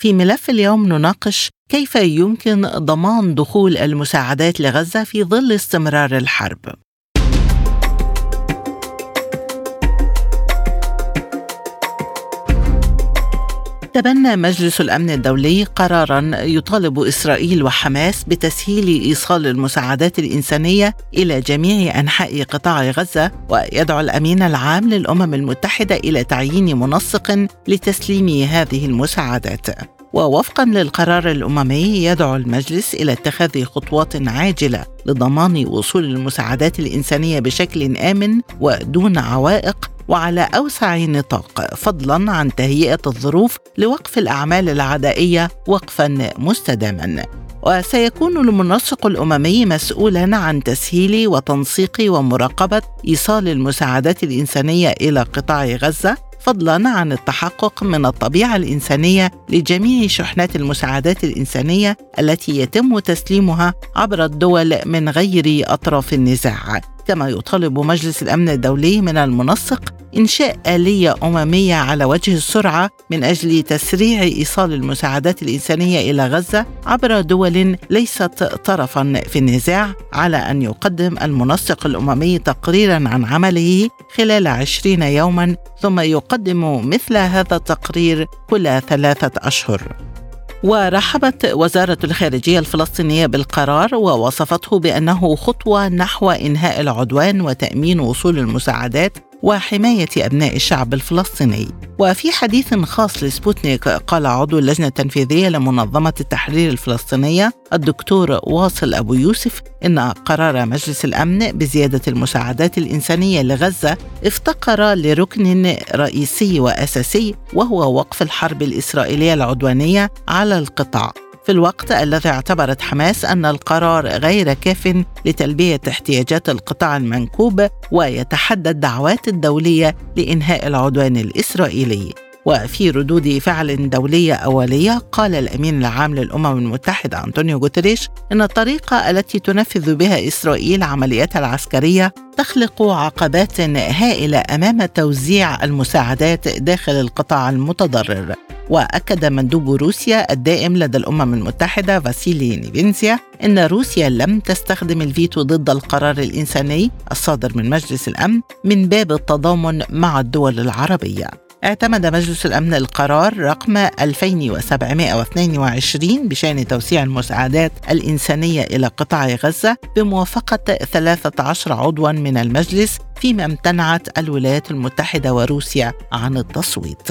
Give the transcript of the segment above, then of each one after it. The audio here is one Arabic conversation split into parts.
في ملف اليوم نناقش كيف يمكن ضمان دخول المساعدات لغزة في ظل استمرار الحرب. تبنى مجلس الأمن الدولي قرارا يطالب إسرائيل وحماس بتسهيل إيصال المساعدات الإنسانية إلى جميع أنحاء قطاع غزة ويدعو الأمين العام للأمم المتحدة إلى تعيين منسق لتسليم هذه المساعدات. ووفقا للقرار الأممي يدعو المجلس إلى اتخاذ خطوات عاجلة لضمان وصول المساعدات الإنسانية بشكل آمن ودون عوائق وعلى أوسع نطاق فضلا عن تهيئة الظروف لوقف الأعمال العدائية وقفا مستداما. وسيكون المنسق الأممي مسؤولا عن تسهيل وتنسيق ومراقبة إيصال المساعدات الإنسانية إلى قطاع غزة فضلا عن التحقق من الطبيعة الإنسانية لجميع شحنات المساعدات الإنسانية التي يتم تسليمها عبر الدول من غير أطراف النزاع. كما يطالب مجلس الأمن الدولي من المنسق إنشاء آلية أممية على وجه السرعة من أجل تسريع إيصال المساعدات الإنسانية إلى غزة عبر دول ليست طرفا في النزاع على أن يقدم المنسق الأممي تقريرا عن عمله خلال عشرين يوما ثم يقدم مثل هذا التقرير كل ثلاثة أشهر. ورحبت وزارة الخارجية الفلسطينية بالقرار ووصفته بأنه خطوة نحو إنهاء العدوان وتأمين وصول المساعدات وحماية أبناء الشعب الفلسطيني. وفي حديث خاص لسبوتنيك قال عضو اللجنة التنفيذية لمنظمة التحرير الفلسطينية الدكتور واصل أبو يوسف إن قرار مجلس الأمن بزيادة المساعدات الإنسانية لغزة افتقر لركن رئيسي وأساسي وهو وقف الحرب الإسرائيلية العدوانية على القطاع. في الوقت الذي اعتبرت حماس أن القرار غير كاف لتلبية احتياجات القطاع المنكوب ويتحدى الدعوات الدولية لإنهاء العدوان الإسرائيلي. وفي ردود فعل دولية أولية قال الأمين العام للأمم المتحدة أنطونيو غوتريش إن الطريقة التي تنفذ بها إسرائيل عملياتها العسكرية تخلق عقبات هائلة أمام توزيع المساعدات داخل القطاع المتضرر. وأكد مندوب روسيا الدائم لدى الأمم المتحدة فاسيلي نيفينسيا إن روسيا لم تستخدم الفيتو ضد القرار الإنساني الصادر من مجلس الأمن من باب التضامن مع الدول العربية. اعتمد مجلس الأمن القرار رقم 2722 بشأن توسيع المساعدات الإنسانية إلى قطاع غزة بموافقة 13 عضوا من المجلس فيما امتنعت الولايات المتحدة وروسيا عن التصويت.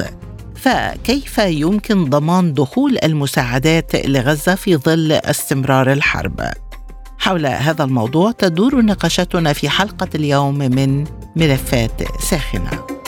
فكيف يمكن ضمان دخول المساعدات لغزة في ظل استمرار الحرب؟ حول هذا الموضوع تدور نقاشاتنا في حلقة اليوم من ملفات ساخنة.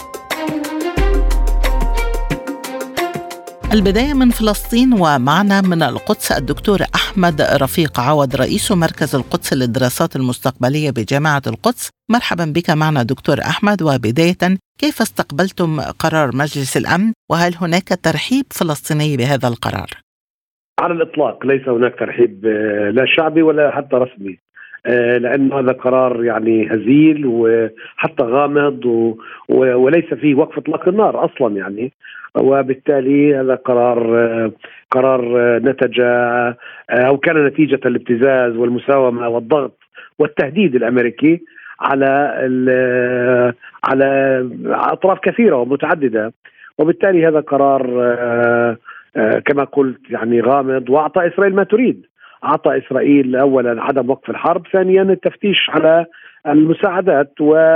البداية من فلسطين ومعنا من القدس الدكتور أحمد رفيق عوض رئيس مركز القدس للدراسات المستقبلية بجامعة القدس. مرحبا بك معنا دكتور أحمد. وبداية كيف استقبلتم قرار مجلس الأمن؟ وهل هناك ترحيب فلسطيني بهذا القرار؟ على الإطلاق ليس هناك ترحيب آه، لا شعبي ولا حتى رسمي. آه، لأن هذا قرار يعني هزيل وحتى غامض وليس فيه وقف إطلاق النار أصلا يعني. وبالتالي هذا قرار قرار نتج أو كان نتيجة الابتزاز والمساومة والضغط والتهديد الأمريكي على على أطراف كثيرة ومتعددة. وبالتالي هذا قرار كما قلت يعني غامض وأعطى إسرائيل ما تريد. أعطى إسرائيل اولا عدم وقف الحرب ثانيا التفتيش على المساعدات والسماح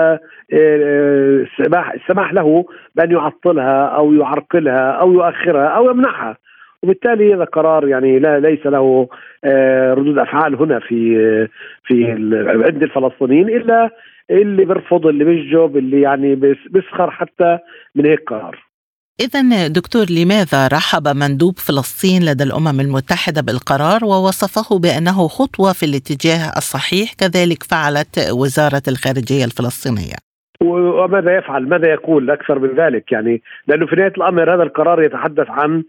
السماح له بأن يعطلها أو يعرقلها أو يؤخرها أو يمنعها. وبالتالي هذا قرار يعني لا ليس له آه، ردود أفعال هنا في في عند الفلسطينيين إلا اللي بيرفض اللي بيشجب اللي يعني بيسخر حتى من هيك قرار. إذا دكتور لماذا رحب مندوب فلسطين لدى الأمم المتحدة بالقرار ووصفه بأنه خطوة في الاتجاه الصحيح؟ كذلك فعلت وزارة الخارجية الفلسطينية. وماذا يفعل؟ ماذا يقول أكثر من ذلك؟ يعني لأنه في نهاية الأمر هذا القرار يتحدث عن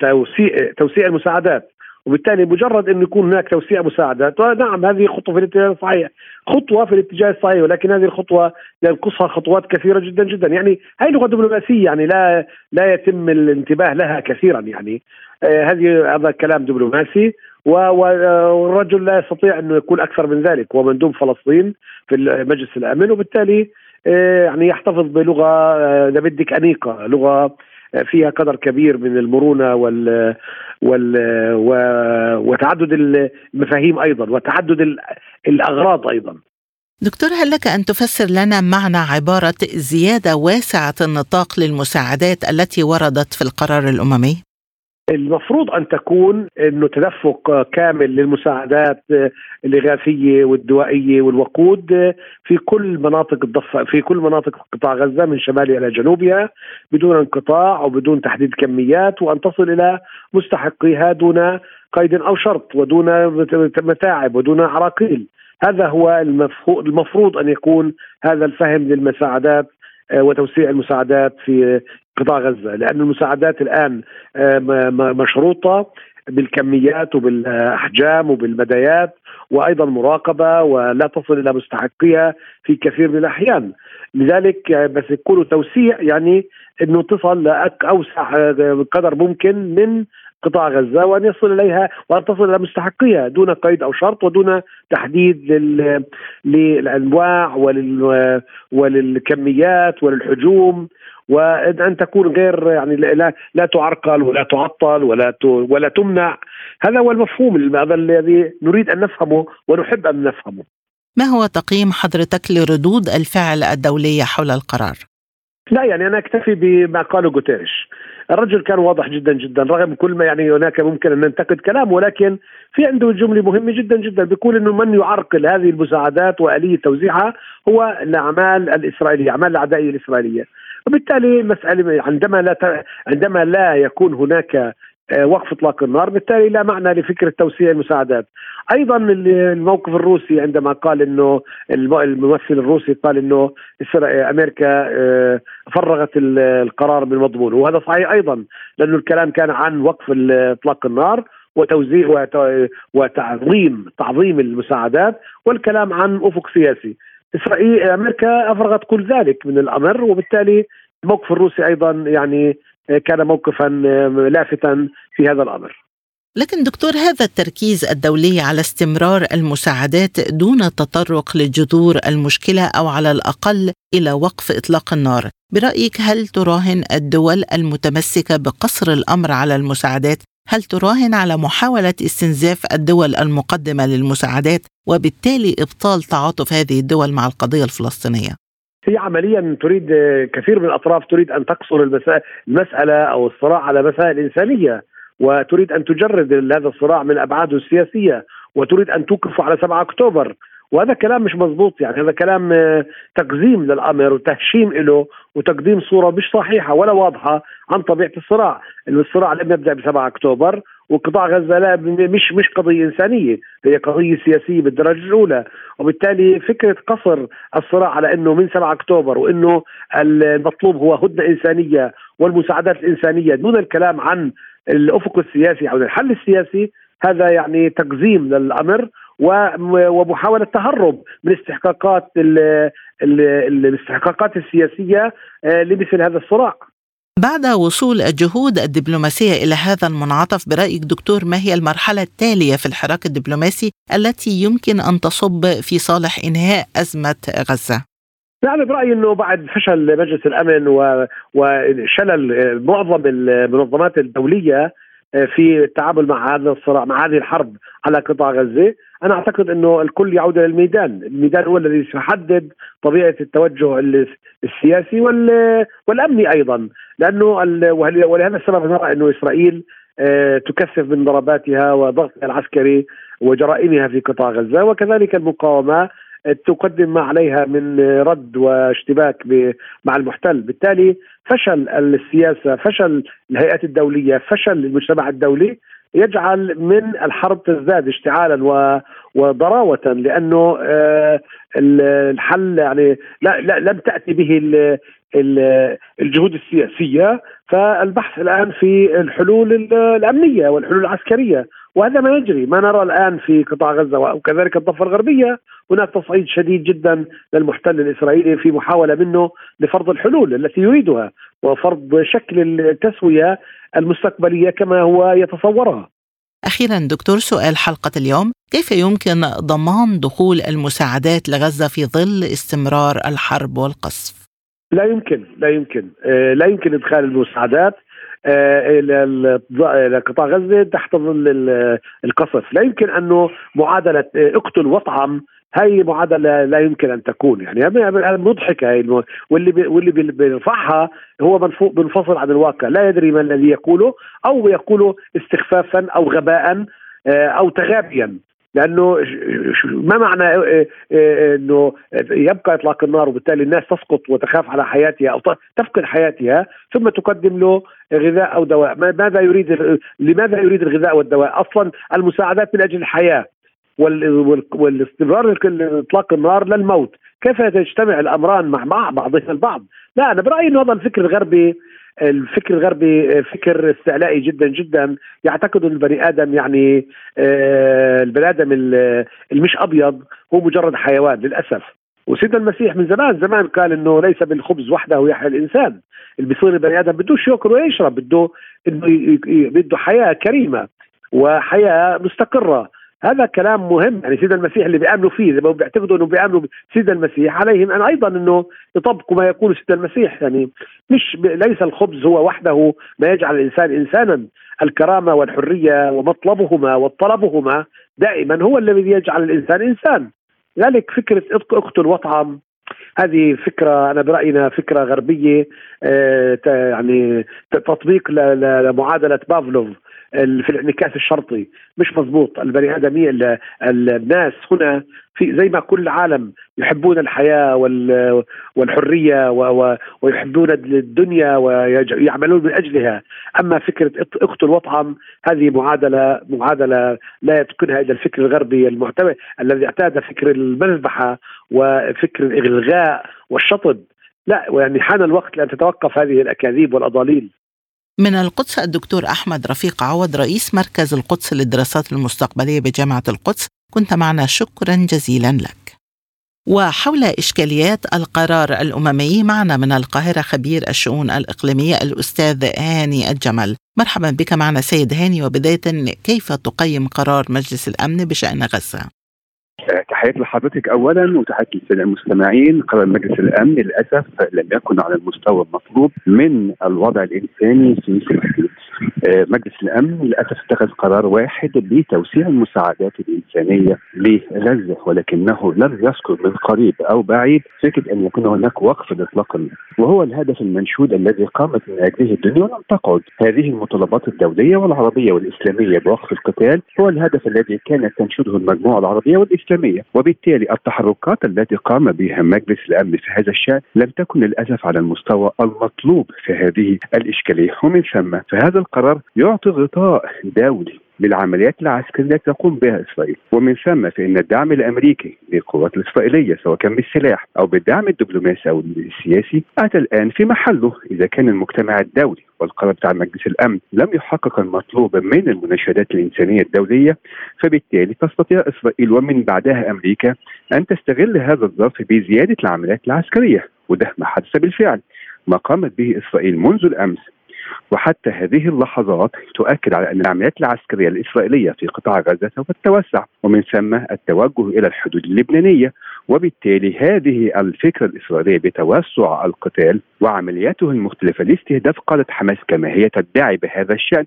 توسيع توسيع المساعدات. وبالتالي مجرد انه يكون هناك توسيع مساعدات نعم هذه خطوة في الاتجاه الصحيح. خطوة في الاتجاه الصحيح ولكن هذه الخطوة ينقصها خطوات كثيرة جدا جدا. يعني هي لغة دبلوماسية يعني لا لا يتم الانتباه لها كثيرا. يعني آه هذه هذا كلام دبلوماسي والرجل لا يستطيع انه يكون أكثر من ذلك. هو مندوب فلسطين في مجلس الأمن وبالتالي آه يعني يحتفظ بلغة آه بدك أنيقة لغة فيها قدر كبير من المرونة وال وال وتعدد المفاهيم أيضا وتعدد الأغراض أيضا دكتور هل لك أن تفسر لنا معنى عبارة زيادة واسعة النطاق للمساعدات التي وردت في القرار الأممي؟ المفروض أن تكون إنه تدفق كامل للمساعدات الإغاثية والدوائية والوقود في كل مناطق الضفه في كل مناطق قطاع غزة من شمالها إلى جنوبها بدون انقطاع وبدون تحديد كميات وأن تصل إلى مستحقيها دون قيد أو شرط ودون متاعب ودون عراقيل. هذا هو المفروض أن يكون هذا الفهم للمساعدات آه، وتوسيع المساعدات في قطاع غزة لأن المساعدات الآن آه، مشروطة بالكميات وبالأحجام وبالمدايات وأيضا مراقبة ولا تصل إلى مستحقيها في كثير من الأحيان. لذلك آه، بس يكون توسيع يعني إنه تصل لاوسع قدر ممكن من قطاع غزة وأن يصل إليها وأن تصل إلى مستحقيها دون قيد أو شرط ودون تحديد لل... للأنواع ولل... وللكميات وللحجوم. وان تكون غير يعني لا لا تعرقل ولا تعطل ولا. ولا تمنع هذا هو المفهوم هذا الذي نريد أن نفهمه ونحب أن نفهمه ما هو تقييم حضرتك لردود الفعل الدولية حول القرار؟ لا يعني أنا أكتفي بما قاله جوتيريش الرجل كان واضح جدا جدا رغم كل ما يعني هناك ممكن أن ننتقد كلامه ولكن في عنده جملة مهمة جدا جدا بيقول إنه من يعرقل هذه المساعدات وآلية توزيعها هو الأعمال الإسرائيلية، أعمال العدائيه الإسرائيلية. وبالتالي مساله عندما لا عندما لا يكون هناك آه، وقف إطلاق النار بالتالي لا معنى لفكره توسيع المساعدات. أيضا الموقف الروسي عندما قال إنه الممثل الروسي قال إنه أمريكا آه، فرغت القرار من مضمونه وهذا صحيح أيضا لأنه الكلام كان عن وقف إطلاق النار وتوزيع وتعظيم تعظيم المساعدات والكلام عن أفق سياسي. إسرائيل أمريكا أفرغت كل ذلك من الأمر وبالتالي الموقف الروسي أيضا يعني كان موقفا لافتا في هذا الأمر. لكن دكتور هذا التركيز الدولي على استمرار المساعدات دون التطرق لجذور المشكلة أو على الأقل إلى وقف إطلاق النار، برأيك هل تراهن الدول المتمسكة بقصر الأمر على المساعدات هل تراهن على محاولة استنزاف الدول المقدمة للمساعدات وبالتالي إبطال تعاطف هذه الدول مع القضية الفلسطينية؟ هي عمليا تريد كثير من الأطراف تريد أن تقصر المسألة أو الصراع على مسائل إنسانية وتريد أن تجرد هذا الصراع من أبعاده السياسية وتريد أن توقفه على 7 أكتوبر وهذا كلام مش مضبوط يعني هذا كلام تقزيم للأمر وتهشيم له وتقديم صورة مش صحيحة ولا واضحة عن طبيعة الصراع، الصراع لم يبدأ ب 7 أكتوبر وقطاع غزة لا مش مش قضية إنسانية، هي قضية سياسية بالدرجة الأولى، وبالتالي فكرة قصر الصراع على إنه من 7 أكتوبر وإنه المطلوب هو هدنة إنسانية والمساعدات الإنسانية دون الكلام عن الأفق السياسي أو الحل السياسي هذا يعني تقزيم للأمر ومحاولة تهرب من استحقاقات الاستحقاقات السياسية آه، لمثل هذا الصراع. بعد وصول الجهود الدبلوماسية إلى هذا المنعطف برأيك دكتور ما هي المرحلة التالية في الحراك الدبلوماسي التي يمكن أن تصب في صالح إنهاء أزمة غزة؟ يعني برأيي إنه بعد فشل مجلس الأمن وشلل معظم المنظمات الدولية آه، في التعامل مع هذا الصراع مع هذه الحرب على قطاع غزة. أنا أعتقد إنه الكل يعود إلى الميدان، الميدان هو الذي سيحدد طبيعة التوجه السياسي والأمني أيضا، لأنه ولهذا السبب نرى إنه إسرائيل آه، تكثف من ضرباتها وضغطها العسكري وجرائمها في قطاع غزة وكذلك المقاومة تقدم ما عليها من رد واشتباك مع المحتل. بالتالي فشل السياسة فشل الهيئات الدولية فشل المجتمع الدولي يجعل من الحرب تزداد اشتعالا وضراوه لأنه آه، الحل يعني لا, لا لم تأتي به الجهود السياسية فالبحث الآن في الحلول الأمنية والحلول العسكرية وهذا ما يجري ما نرى الآن في قطاع غزة وكذلك الضفة الغربية هناك تصعيد شديد جدا للمحتل الإسرائيلي في محاولة منه لفرض الحلول التي يريدها وفرض شكل التسوية المستقبلية كما هو يتصورها. أخيرا دكتور سؤال حلقة اليوم كيف يمكن ضمان دخول المساعدات لغزة في ظل استمرار الحرب والقصف؟ لا يمكن لا يمكن. آه، لا يمكن إدخال المساعدات آه، إلى قطاع غزة تحت ظل القصف، لا يمكن أنه معادلة آه، اقتل واطعم. هاي معادلة لا يمكن أن تكون. يعني مضحكة هي واللي واللي بيرفعها هو منفصل عن الواقع. لا يدري ما الذي يقوله أو يقوله استخفافا أو غباء أو تغابيا. لأنه ما معنى آه، آه، إنه يبقى إطلاق النار وبالتالي الناس تسقط وتخاف على حياتها أو تفقد حياتها ثم تقدم له غذاء أو دواء. ماذا يريد لماذا يريد الغذاء والدواء؟ أصلا المساعدات من أجل الحياة والاستمرار إطلاق النار للموت. كيف تجتمع الأمران مع مع بعضها البعض؟ لا أنا برأيي إنه هذا الفكر الغربي الفكر الغربي فكر استعلائي جدا جدا. يعتقد البني آدم يعني آه، البني آدم المش أبيض هو مجرد حيوان للأسف. وسيدنا المسيح من زمان زمان قال إنه ليس بالخبز وحده يحيى الإنسان. اللي بيصير البني آدم بدوش ياكل ويشرب بده بده حياة كريمة وحياة مستقرة. هذا كلام مهم. يعني سيدنا المسيح اللي بيأمنوا فيه اذا بيعتقدوا إنه بيأمنوا سيدنا المسيح عليهم. ان أيضا إنه يطبقوا ما يقول سيدنا المسيح. يعني مش ليس الخبز هو وحده ما يجعل الإنسان انسانا. الكرامة والحرية ومطلبهما وطلبهما دائما هو الذي يجعل الإنسان إنسان. لذلك فكرة اقتل واطعم. هذه فكرة أنا برأينا فكرة غربية آه يعني تطبيق لمعادلة بافلوف. في الانعكاس الشرطي. مش مضبوط. البني ادميه الناس هنا في زي ما كل العالم يحبون الحياة والحرية ويحبون الدنيا ويعملون من أجلها، أما فكرة إقتل واطعم هذه معادله معادلة لا يتقنها إلا الفكر الغربي المعتمد الذي اعتاد فكر المذبحة وفكر الالغاء والشطب. لا يعني حان الوقت لأن تتوقف هذه الأكاذيب والأضاليل. من القدس الدكتور أحمد رفيق عوض رئيس مركز القدس للدراسات المستقبلية بجامعة القدس. كنت معنا شكرا جزيلا لك. وحول إشكاليات القرار الأممي معنا من القاهرة خبير الشؤون الإقليمية الأستاذ هاني الجمل. مرحبا بك معنا سيد هاني. وبداية كيف تقيم قرار مجلس الأمن بشأن غزة؟ تحياتي لحضرتك اولا وتحياتي المستمعين قرار مجلس الأمن للأسف لم يكن على المستوى المطلوب من الوضع الإنساني في فلسطين. آه، مجلس الأمن للأسف اتخذ قرار واحد لتوسيع المساعدات الإنسانية لغزة ولكنه لم يذكر من قريب أو بعيد. فكره أن يكون هناك وقف لاطلاق وهو الهدف المنشود الذي قامت من اجله الدنيا ولم تقعد. هذه المطالبات الدولية والعربية والإسلامية بوقف القتال هو الهدف الذي كانت تنشده المجموعة العربية والإسلامية. وبالتالي التحركات التي قام بها مجلس الأمن في هذا الشأن لم تكن للأسف على المستوى المطلوب في هذه الإشكالية. ومن ثم فهذا القرار يعطي غطاء دولي للعمليات العسكريه التي تقوم بها إسرائيل، ومن ثم فإن الدعم الأمريكي للقوات الإسرائيلية سواء كان بالسلاح أو بالدعم الدبلوماسي أو السياسي أتى الآن في محله إذا كان المجتمع الدولي والقرار بتاع مجلس الأمن لم يحقق المطلوب من المناشدات الإنسانية الدولية فبالتالي تستطيع إسرائيل ومن بعدها أمريكا أن تستغل هذا الظرف بزيادة العمليات العسكرية وده ما حدث بالفعل. ما قامت به إسرائيل منذ الأمس وحتى هذه اللحظات تؤكد على أن العمليات العسكرية الإسرائيلية في قطاع غزة سوف تتوسع ومن ثم التوجه إلى الحدود اللبنانية. وبالتالي هذه الفكرة الإسرائيلية بتوسع القتال وعملياته المختلفة لاستهداف قادة حماس كما هي تدعي بهذا الشأن.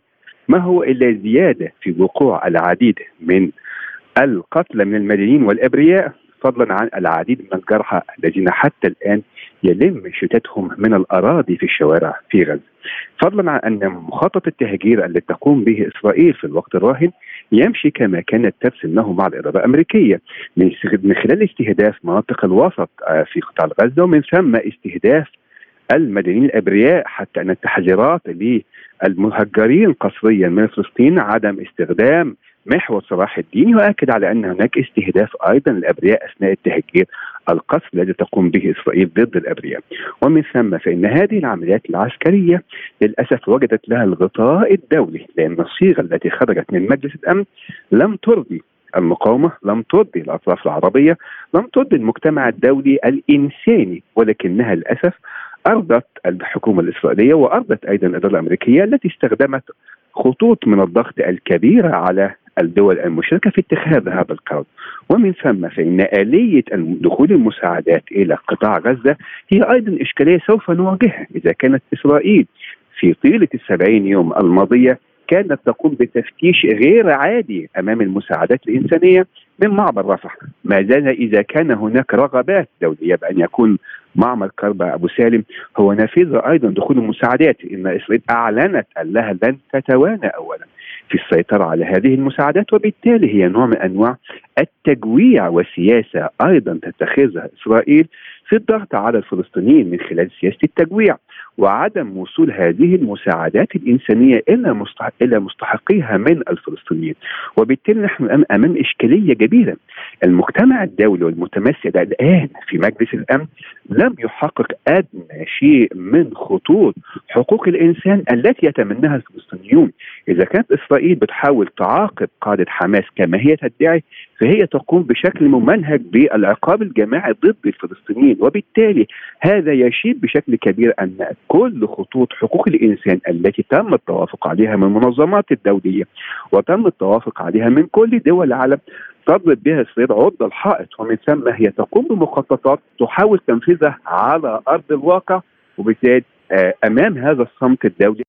ما هو إلا زيادة في وقوع العديد من القتلى من المدنيين والأبرياء؟ فضلا عن العديد من الجرحى الذين حتى الآن يلم شتاتهم من الأراضي في الشوارع في غزة. فضلا عن أن مخطط التهجير الذي تقوم به إسرائيل في الوقت الراهن يمشي كما كانت ترسم له مع الإرادة الأمريكية من خلال استهداف مناطق الوسط آه، في قطاع غزة ومن ثم استهداف المدنيين الأبرياء حتى أن التحذيرات للمهجرين قسريا من فلسطين عدم استخدام محور صلاح الدين يؤكد على أن هناك استهداف أيضا للأبرياء أثناء التهجير القصف الذي تقوم به إسرائيل ضد الأبرياء. ومن ثم فإن هذه العمليات العسكرية للأسف وجدت لها الغطاء الدولي لأن الصيغة التي خرجت من مجلس الأمن لم ترضي المقاومة لم ترضي الأطراف العربية لم ترضي المجتمع الدولي الإنساني ولكنها للأسف أرضت الحكومة الإسرائيلية وأرضت أيضا الإدارة الأمريكية التي استخدمت خطوط من الضغط الكبيرة على الدول المشركة في اتخاذ هذا القرار. ومن ثم فإن آلية دخول المساعدات إلى قطاع غزة هي أيضا إشكالية سوف نواجهها. إذا كانت إسرائيل في طيلة السبعين يوم الماضية كانت تقوم بتفتيش غير عادي أمام المساعدات الإنسانية من معبر رفح. ما زال إذا كان هناك رغبات دوليه بان يكون معمر كربا أبو سالم هو نافذه أيضا دخول المساعدات. إن إسرائيل أعلنت أنها لن تتوانى اولا. في السيطرة على هذه المساعدات وبالتالي هي نوع من أنواع التجويع وسياسه أيضا تتخذها إسرائيل في الضغط على الفلسطينيين من خلال سياسة التجويع وعدم وصول هذه المساعدات الإنسانية إلى مستحق إلى مستحقيها من الفلسطينيين. وبالتالي نحن الان أمام إشكالية كبيره المجتمع الدولي والمتمثل الآن في مجلس الأمن لم يحقق أدنى شيء من خطوط حقوق الإنسان التي يتمناها الفلسطينيون. إذا كانت إسرائيل بتحاول تعاقب قادة حماس كما هي تدعي فهي تقوم بشكل ممنهج بالعقاب الجماعي ضد الفلسطينيين. وبالتالي هذا يشير بشكل كبير أن كل خطوط حقوق الإنسان التي تم التوافق عليها من المنظمات الدولية وتم التوافق عليها من كل دول العالم تضرب بها اسرائيل عرض الحائط. ومن ثم هي تقوم بمخططات تحاول تنفيذها على أرض الواقع. وبالتالي آه، أمام هذا الصمت الدولي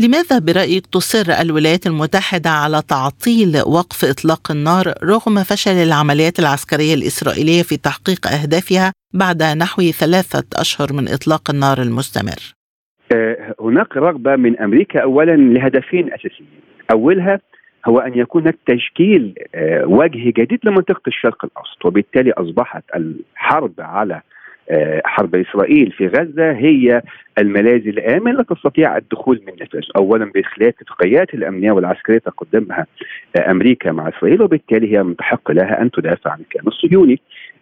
لماذا برأيك تصر الولايات المتحدة على تعطيل وقف إطلاق النار رغم فشل العمليات العسكرية الإسرائيلية في تحقيق أهدافها بعد نحو ثلاثة أشهر من إطلاق النار المستمر؟ آه، هناك رغبة من أمريكا أولا لهدفين أساسيين أولها هو أن يكون تشكيل آه، وجه جديد لمنطقة الشرق الأوسط وبالتالي أصبحت الحرب على حرب إسرائيل في غزة هي الملاذ الامن لا تستطيع الدخول من نفسه، اولا بخلاف الاتفاقيات الأمنية والعسكرية تقدمها آه، أمريكا مع إسرائيل وبالتالي هي من تحق لها أن تدافع عن الكيان الصهيوني.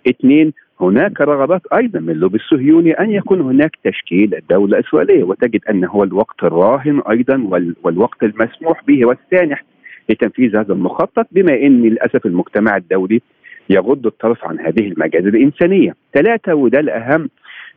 اثنين هناك رغبات أيضا من اللوبي الصهيوني أن يكون هناك تشكيل دولة إسرائيلية وتجد أن هو الوقت الراهن أيضا والوقت المسموح به والسانح لتنفيذ هذا المخطط بما إن للأسف المجتمع الدولي يغض الطرف عن هذه المجازر الإنسانية. ثلاثة وده الأهم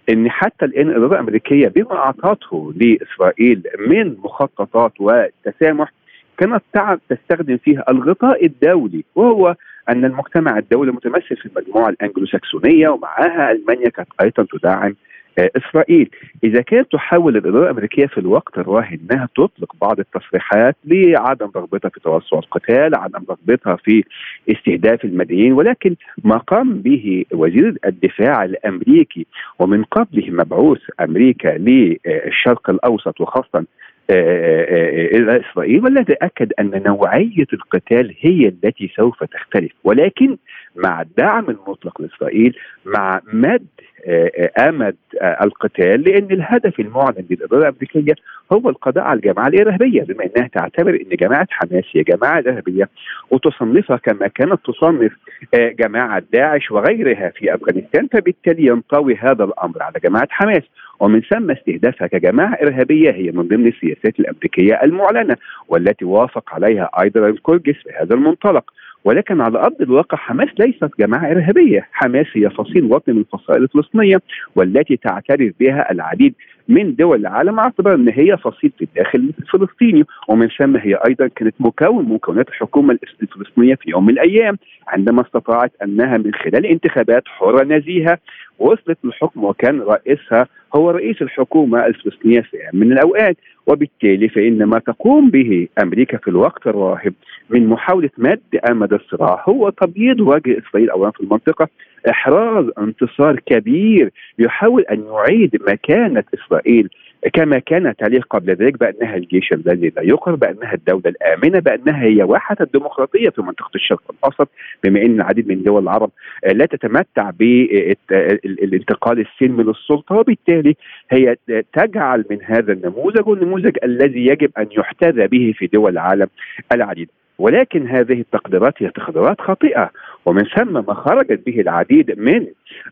إن حتى الإن الإدارة الأمريكية بما أعطته لإسرائيل من مخططات وتسامح كانت تعب تستخدم فيها الغطاء الدولي وهو أن المجتمع الدولي متمثل في المجموعة الانجلو ساكسونيه ومعها ألمانيا كانت أيضا تدعم إسرائيل. إذا كانت تحاول الإدارة الأمريكية في الوقت الراهن إنها تطلق بعض التصريحات لعدم رغبتها في توسع القتال عدم رغبتها في استهداف المدنيين ولكن ما قام به وزير الدفاع الأمريكي ومن قبله مبعوث أمريكا للشرق الأوسط وخاصة آه، آه، إلى إسرائيل والذي أكد أن نوعية القتال هي التي سوف تختلف. ولكن مع الدعم المطلق لإسرائيل مع مد آه، آمد القتال لأن الهدف المعلن للإدارة الأمريكية هو القضاء على الجماعة الإرهابية بما إنها تعتبر إن جماعة حماس هي جماعة إرهابية وتصنفها كما كانت تصنف جماعة داعش وغيرها في أفغانستان فبالتالي ينطوي هذا الأمر على جماعة حماس. ومن ثم استهدافها كجماعة إرهابية هي من ضمن السياسات الأمريكية المعلنة والتي وافق عليها أيضا الكورجس في هذا المنطلق. ولكن على أرض الواقع حماس ليست جماعة إرهابية، حماس هي فصيل وطني من الفصائل الفلسطينية والتي تعترف بها العديد من دول العالم اعتبر أن هي فصيل في الداخل الفلسطيني. ومن ثم هي أيضا كانت مكون مكونات الحكومة الفلسطينية في يوم من الأيام عندما استطاعت أنها من خلال انتخابات حرة نزيهة وصلت للحكم وكان رئيسها هو رئيس الحكومة الفلسطينيه في من الأوقات وبالتالي فإن ما تقوم به أمريكا في الوقت الراهن من محاولة مد أمد الصراع هو تبييض وجه إسرائيل اولا في المنطقة. إحراز انتصار كبير يحاول أن يعيد مكانة إسرائيل كما كانت عليه قبل ذلك بأنها الجيش الذي لا يقر بأنها الدولة الآمنة بأنها هي واحة الديمقراطية في منطقة الشرق الأوسط بما إن العديد من دول العرب لا تتمتع بالانتقال السلمي للسلطة وبالتالي هي تجعل من هذا النموذج والنموذج الذي يجب أن يحتذى به في دول العالم العديد. ولكن هذه التقديرات هي تقديرات خاطئة ومن ثم ما خرجت به العديد من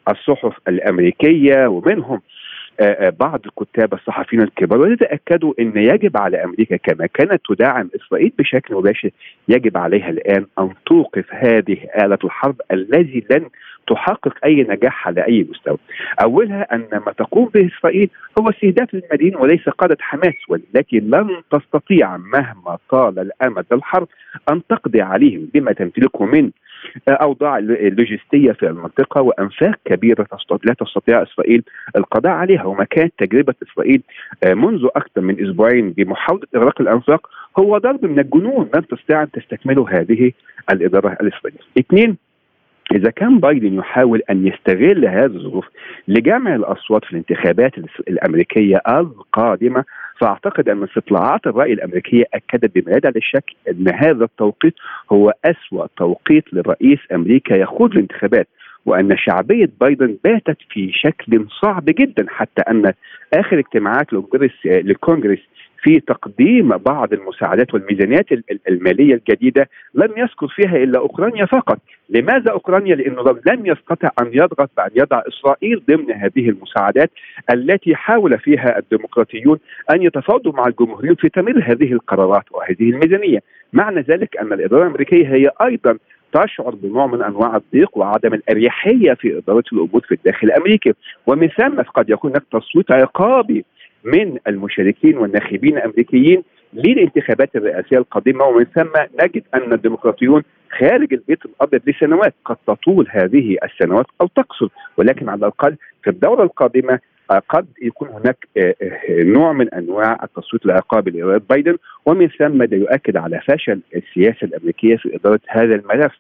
الصحف الأمريكية ومنهم آه، آه، بعض الكتاب الصحفيين الكبار ويتأكدوا إن يجب على أمريكا كما كانت تدعم إسرائيل بشكل مباشر يجب عليها الآن أن توقف هذه آلة الحرب الذي لن تحقق أي نجاح على أي مستوى. أولها أن ما تقوم به إسرائيل هو استهداف المدينة وليس قادة حماس والتي لن تستطيع مهما طال الأمد الحرب أن تقضي عليهم بما تمتلكه من أوضاع لوجستيه في المنطقة وأنفاق كبيرة لا تستطيع إسرائيل القضاء عليها. وما كانت تجربة إسرائيل آه، منذ أكثر من أسبوعين بمحاولة اغلاق الأنفاق. هو ضرب من الجنون. لن تستطيع أن تستكمله هذه الإدارة الإسرائيلية. اثنين إذا كان بايدن يحاول أن يستغل هذه الظروف لجمع الأصوات في الانتخابات الأمريكية القادمة فأعتقد أن استطلاعات الرأي الأمريكية أكدت بما يدعي للشك أن هذا التوقيت هو أسوأ توقيت لرئيس أمريكا يخوض الانتخابات وأن شعبية بايدن باتت في شكل صعب جدا حتى أن آخر اجتماعات للكونغرس في تقديم بعض المساعدات والميزانيات المالية الجديدة لم يذكر فيها إلا أوكرانيا فقط، لماذا أوكرانيا؟ لأنه لم يستطع أن يضغط بان يضع إسرائيل ضمن هذه المساعدات التي حاول فيها الديمقراطيون أن يتفاوضوا مع الجمهوريين في تمرير هذه القرارات وهذه الميزانية، معنى ذلك أن الإدارة الأمريكية هي أيضا تشعر بنوع من أنواع الضيق وعدم الأريحية في إدارة الأمور في الداخل الأمريكي. ومن ثم قد يكون هناك تصويت عقابي من المشاركين والناخبين الأمريكيين للانتخابات الرئاسية القادمة ومن ثم نجد أن الديمقراطيون خارج البيت الأبيض لسنوات قد تطول هذه السنوات أو تقصر ولكن على الأقل في الدورة القادمة قد يكون هناك آه، آه، نوع من أنواع التصويت العقابي لاداره بايدن ومن ثم ده يؤكد على فشل السياسة الأمريكية في إدارة هذا الملف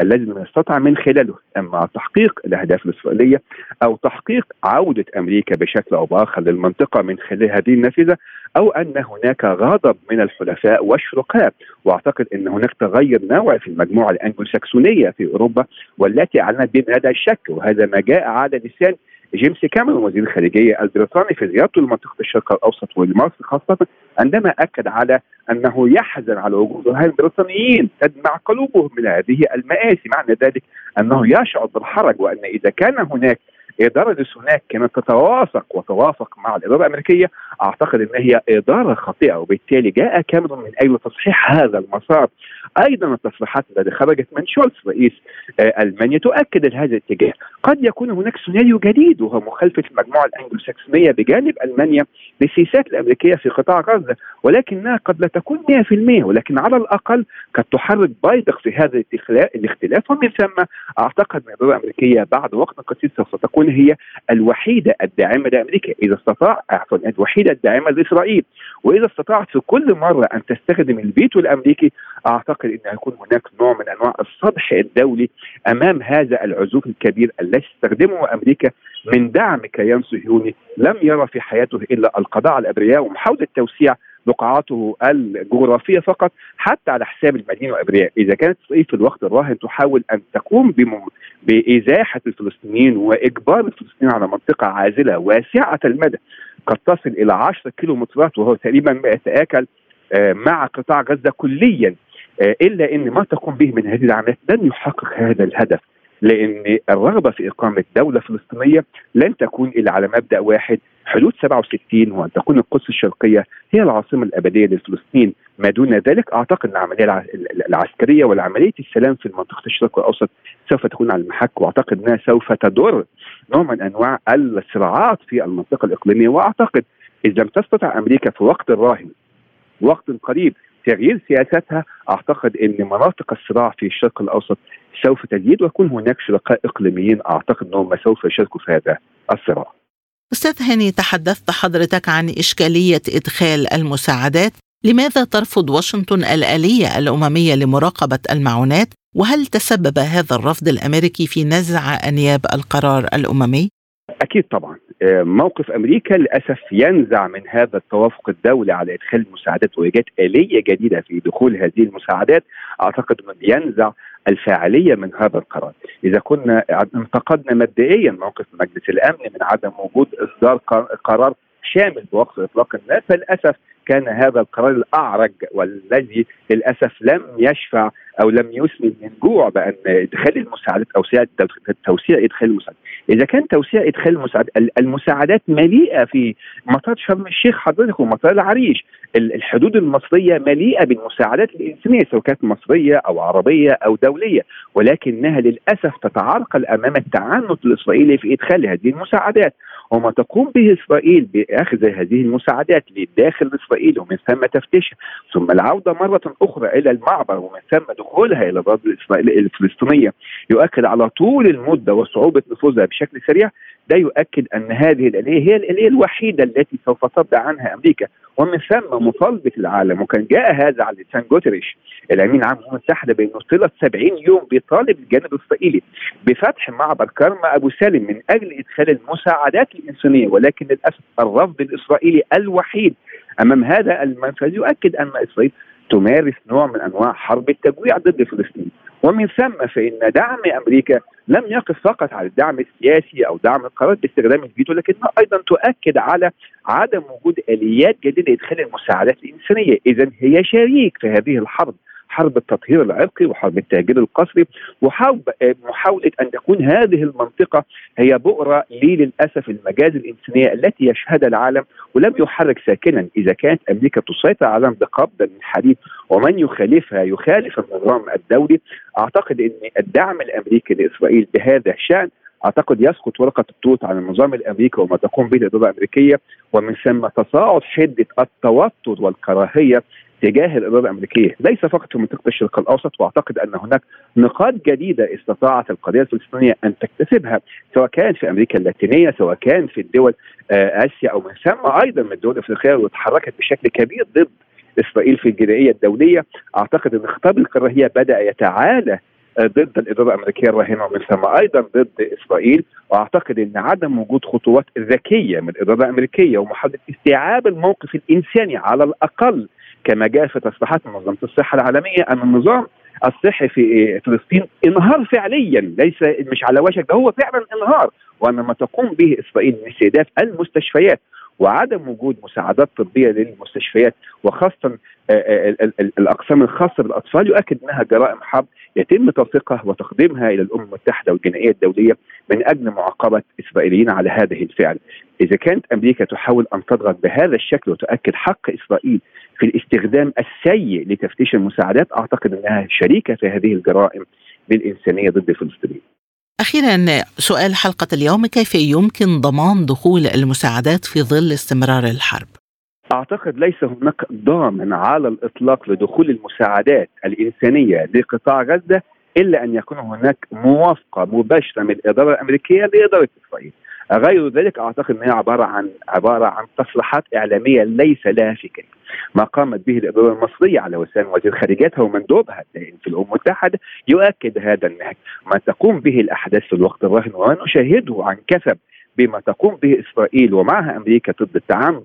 الذي لم يستطع من خلاله أما تحقيق الأهداف الإسرائيلية أو تحقيق عودة أمريكا بشكل أو بآخر للمنطقة من خلال هذه النافذة أو أن هناك غضب من الحلفاء والشركاء. وأعتقد أن هناك تغير نوعي في المجموعة الانجلو ساكسونيه في أوروبا والتي أعلنت بمدى الشك وهذا ما جاء على لسان جيمس كاميرون وزير الخارجية البريطاني في زيارته لمنطقة الشرق الأوسط ولمصر خاصة عندما أكد على أنه يحزن على وجود البريطانيين تدمع قلوبهم من هذه المآسي. معنى ذلك أنه يشعر بالحرج وأن إذا كان هناك إدارة هناك كانت تتوافق وتوافق مع الإدارة الأمريكية. أعتقد أن هي إدارة خاطئة وبالتالي جاء كاميرون من أجل تصحيح هذا المسار. أيضا التصريحات التي خرجت من شولز رئيس آه، ألمانيا تؤكد هذا الاتجاه. قد يكون هناك سيناريو جديد وهو مخالفة المجموعة الأنجلو ساكسونية بجانب ألمانيا للسياسات الأمريكية في قطاع غزة ولكنها قد لا تكون 100% ولكن على الأقل قد تحرك بايدق في هذا الاختلاف ومن ثم أعتقد أن الإدارة الأمريكية بعد وقت قصير سوف تكون تكون هي الوحيدة الداعمة لأمريكا. إذا استطاع عفوا الوحيدة الداعمة لإسرائيل. وإذا استطاعت في كل مرة أن تستخدم الفيتو الأمريكي أعتقد إن يكون هناك نوع من أنواع الصدح الدولي أمام هذا العزوف الكبير الذي تستخدمه أمريكا من دعم كيان صهيوني لم يرى في حياته إلا القضاء على الأبرياء ومحاولة توسيع بقعاته الجغرافية فقط حتى على حساب المدينة وابرياء، إذا كانت اسرائيل في الوقت الراهن تحاول أن تقوم بإزاحة الفلسطينيين وإجبار الفلسطينيين على منطقة عازلة واسعة المدى قد تصل إلى 10 كيلومترات وهو تقريبا ما يتاكل آه، مع قطاع غزة كليا آه، إلا إن ما تقوم به من هذه العمليات لن يحقق هذا الهدف. لأن الرغبة في إقامة دولة فلسطينية لن تكون إلا على مبدأ واحد حدود 67 وأن تكون القدس الشرقية هي العاصمة الأبدية لفلسطين. ما دون ذلك أعتقد إن العملية العسكرية والعملية السلام في منطقه الشرق الأوسط سوف تكون على المحك وأعتقد إنها سوف تضر نوع من أنواع الصراعات في المنطقة الإقليمية. وأعتقد إذا لم تستطع أمريكا في وقت راهن وقت قريب تغيير سياستها أعتقد إن مناطق الصراع في الشرق الأوسط سوف تزيد ويكون هناك شركاء إقليميين أعتقد إنهم سوف يشاركوا في هذا الصراع. أستاذ هاني تحدثت حضرتك عن إشكالية إدخال المساعدات، لماذا ترفض واشنطن الآلية الأممية لمراقبة المعونات؟ وهل تسبب هذا الرفض الأمريكي في نزع أنياب القرار الأممي؟ أكيد طبعا. آه، موقف أمريكا للأسف ينزع من هذا التوافق الدولي على إدخال المساعدات وايجاد آلية جديدة في دخول هذه المساعدات. أعتقد أنه ينزع الفاعلية من هذا القرار، إذا كنا انتقدنا مبدئيا موقف مجلس الأمن من عدم وجود إصدار قرار شامل بوقف إطلاق النار فللأسف كان هذا القرار الأعرج والذي للأسف لم يشفع أو لم يسمن من جوع بأن إدخال المساعدات أو توسيع إدخال المساعدات، إذا كان توسيع إدخال المساعدات المساعدات مليئة في مطار شرم الشيخ حضرتك ومطار العريش، الحدود المصرية مليئة بالمساعدات الإنسانية سواء كانت مصرية أو عربية أو دولية، ولكنها للأسف تتعرقل أمام التعنت الإسرائيلي في إدخال هذه المساعدات، وما تقوم به إسرائيل بأخذ هذه المساعدات لداخل إسرائيل ومن ثم تفتيشها ثم العودة مرة أخرى إلى المعبر ومن ثم دخولها إلى الأرض الفلسطينية. يؤكد على طول المدة وصعوبة نفوذها بشكل سريع. ده يؤكد أن هذه الآلية هي الآلية الوحيدة التي سوف تبدأ عنها أمريكا. ومن ثم مطالبه العالم وكان جاء هذا على لسان جوتريش. الأمين العام للامم المتحده بأنه طيله 70 يوم بيطالب الجانب الاسرائيلي بفتح معبر كرم أبو سالم من أجل إدخال المساعدات الإنسانية ولكن للأسف الرفض الإسرائيلي الوحيد أمام هذا المنفذ يؤكد أن إسرائيل تمارس نوع من أنواع حرب التجويع ضد فلسطين. ومن ثم فإن دعم أمريكا لم يقف فقط على الدعم السياسي أو دعم القرار باستخدام الفيتو لكنها أيضا تؤكد على عدم وجود آليات جديدة لإدخال المساعدات الإنسانية، اذا هي شريك في هذه الحرب. حرب التطهير العرقي وحرب التهجير القسري وحرب محاولة أن تكون هذه المنطقة هي بؤرة للأسف المجاز الإنسانية التي يشهدها العالم ولم يحرك ساكنا. إذا كانت أمريكا تسيطر على بقبضة من حديد ومن يخالفها يخالف النظام الدولي أعتقد أن الدعم الأمريكي لإسرائيل بهذا الشأن أعتقد يسقط ورقة التوت عن النظام الأمريكي وما تقوم به الإدارة الأمريكية. ومن ثم تصاعد حدة التوتر والكراهية تجاه الاداره الامريكية ليس فقط في منطقة الشرق الأوسط وأعتقد أن هناك نقاط جديدة استطاعت القضية الفلسطينية أن تكتسبها سواء كان في أمريكا اللاتينية سواء كان في الدول آه، آسيا أو من ثم أيضا من الدول الأفريقية وتحركت بشكل كبير ضد إسرائيل في الجنائية الدولية. أعتقد أن خطاب الكراهيه بدأ يتعالى آه، ضد الإدارة الأمريكية الراهنه ومن ثم أيضا ضد إسرائيل. وأعتقد أن عدم وجود خطوات ذكية من الإدارة الأمريكية ومحاولة استيعاب الموقف الإنساني على الأقل كما جاء في تصريحات منظمة الصحة العالمية أن النظام الصحي في فلسطين انهار فعليا ليس مش على وشك ده هو فعلا انهار وان ما تقوم به إسرائيل من استهداف المستشفيات وعدم وجود مساعدات طبية للمستشفيات وخاصه آه، آه، الأقسام الخاصة بالأطفال يؤكد أنها جرائم حرب يتم تلصيقها وتقديمها إلى الأمم المتحدة والجنائية الدولية من أجل معاقبة إسرائيليين على هذه الفعل. إذا كانت أمريكا تحاول أن تضغط بهذا الشكل وتؤكد حق إسرائيل في الاستخدام السيء لتفتيش المساعدات أعتقد أنها شريكة في هذه الجرائم بالانسانيه ضد الفلسطينيين. أخيرا سؤال حلقة اليوم كيف يمكن ضمان دخول المساعدات في ظل استمرار الحرب؟ أعتقد ليس هناك ضامن على الإطلاق لدخول المساعدات الإنسانية لقطاع غزة إلا أن يكون هناك موافقة مباشرة من الإدارة الأمريكية لإدارة إسرائيل. غير ذلك أعتقد أنها عبارة عن عبارة عن تصريحات إعلامية ليس لها فكر. ما قامت به الإدارة المصرية على وسائل وزير خارجيتها ومندوبها في الأمم المتحدة يؤكد هذا النهج، ما تقوم به الأحداث في الوقت الراهن وما نشاهده عن كثب بما تقوم به إسرائيل ومعها أمريكا ضد التعامل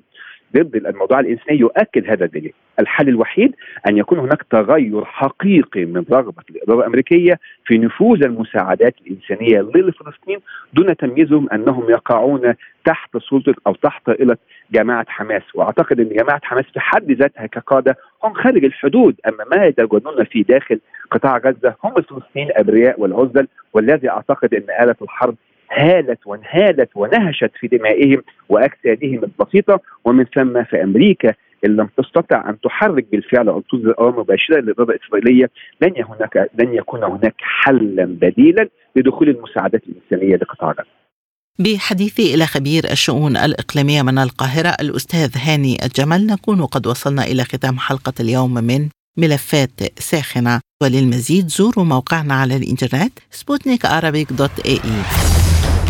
ضد الموضوع الإنساني يؤكد هذا الدليل. الحل الوحيد أن يكون هناك تغير حقيقي من رغبة الإدارة الأمريكية في نفوذ المساعدات الإنسانية للفلسطين دون تمييزهم أنهم يقعون تحت سلطة أو تحت طائله جماعة حماس، وأعتقد أن جماعة حماس في حد ذاتها كقادة هم خارج الحدود، أما ما يتجنون في داخل قطاع غزة هم الفلسطينيين الأبرياء والعزل. والذي أعتقد أن آلة الحرب هالت وانهالت ونهشت في دمائهم وأجسادهم البسيطة ومن ثم في أمريكا إن لم تستطع أن تحرك بالفعل أو تصدر اوامر مباشرة للاداره الإسرائيلية لن هناك لن يكون هناك حلا بديلا لدخول المساعدات الإنسانية لقطاع غزه. بحديثي إلى خبير الشؤون الإقليمية من القاهرة الأستاذ هاني الجمل نكون قد وصلنا إلى ختام حلقة اليوم من ملفات ساخنة وللمزيد زوروا موقعنا على الإنترنت سبوتنيك dot A, E.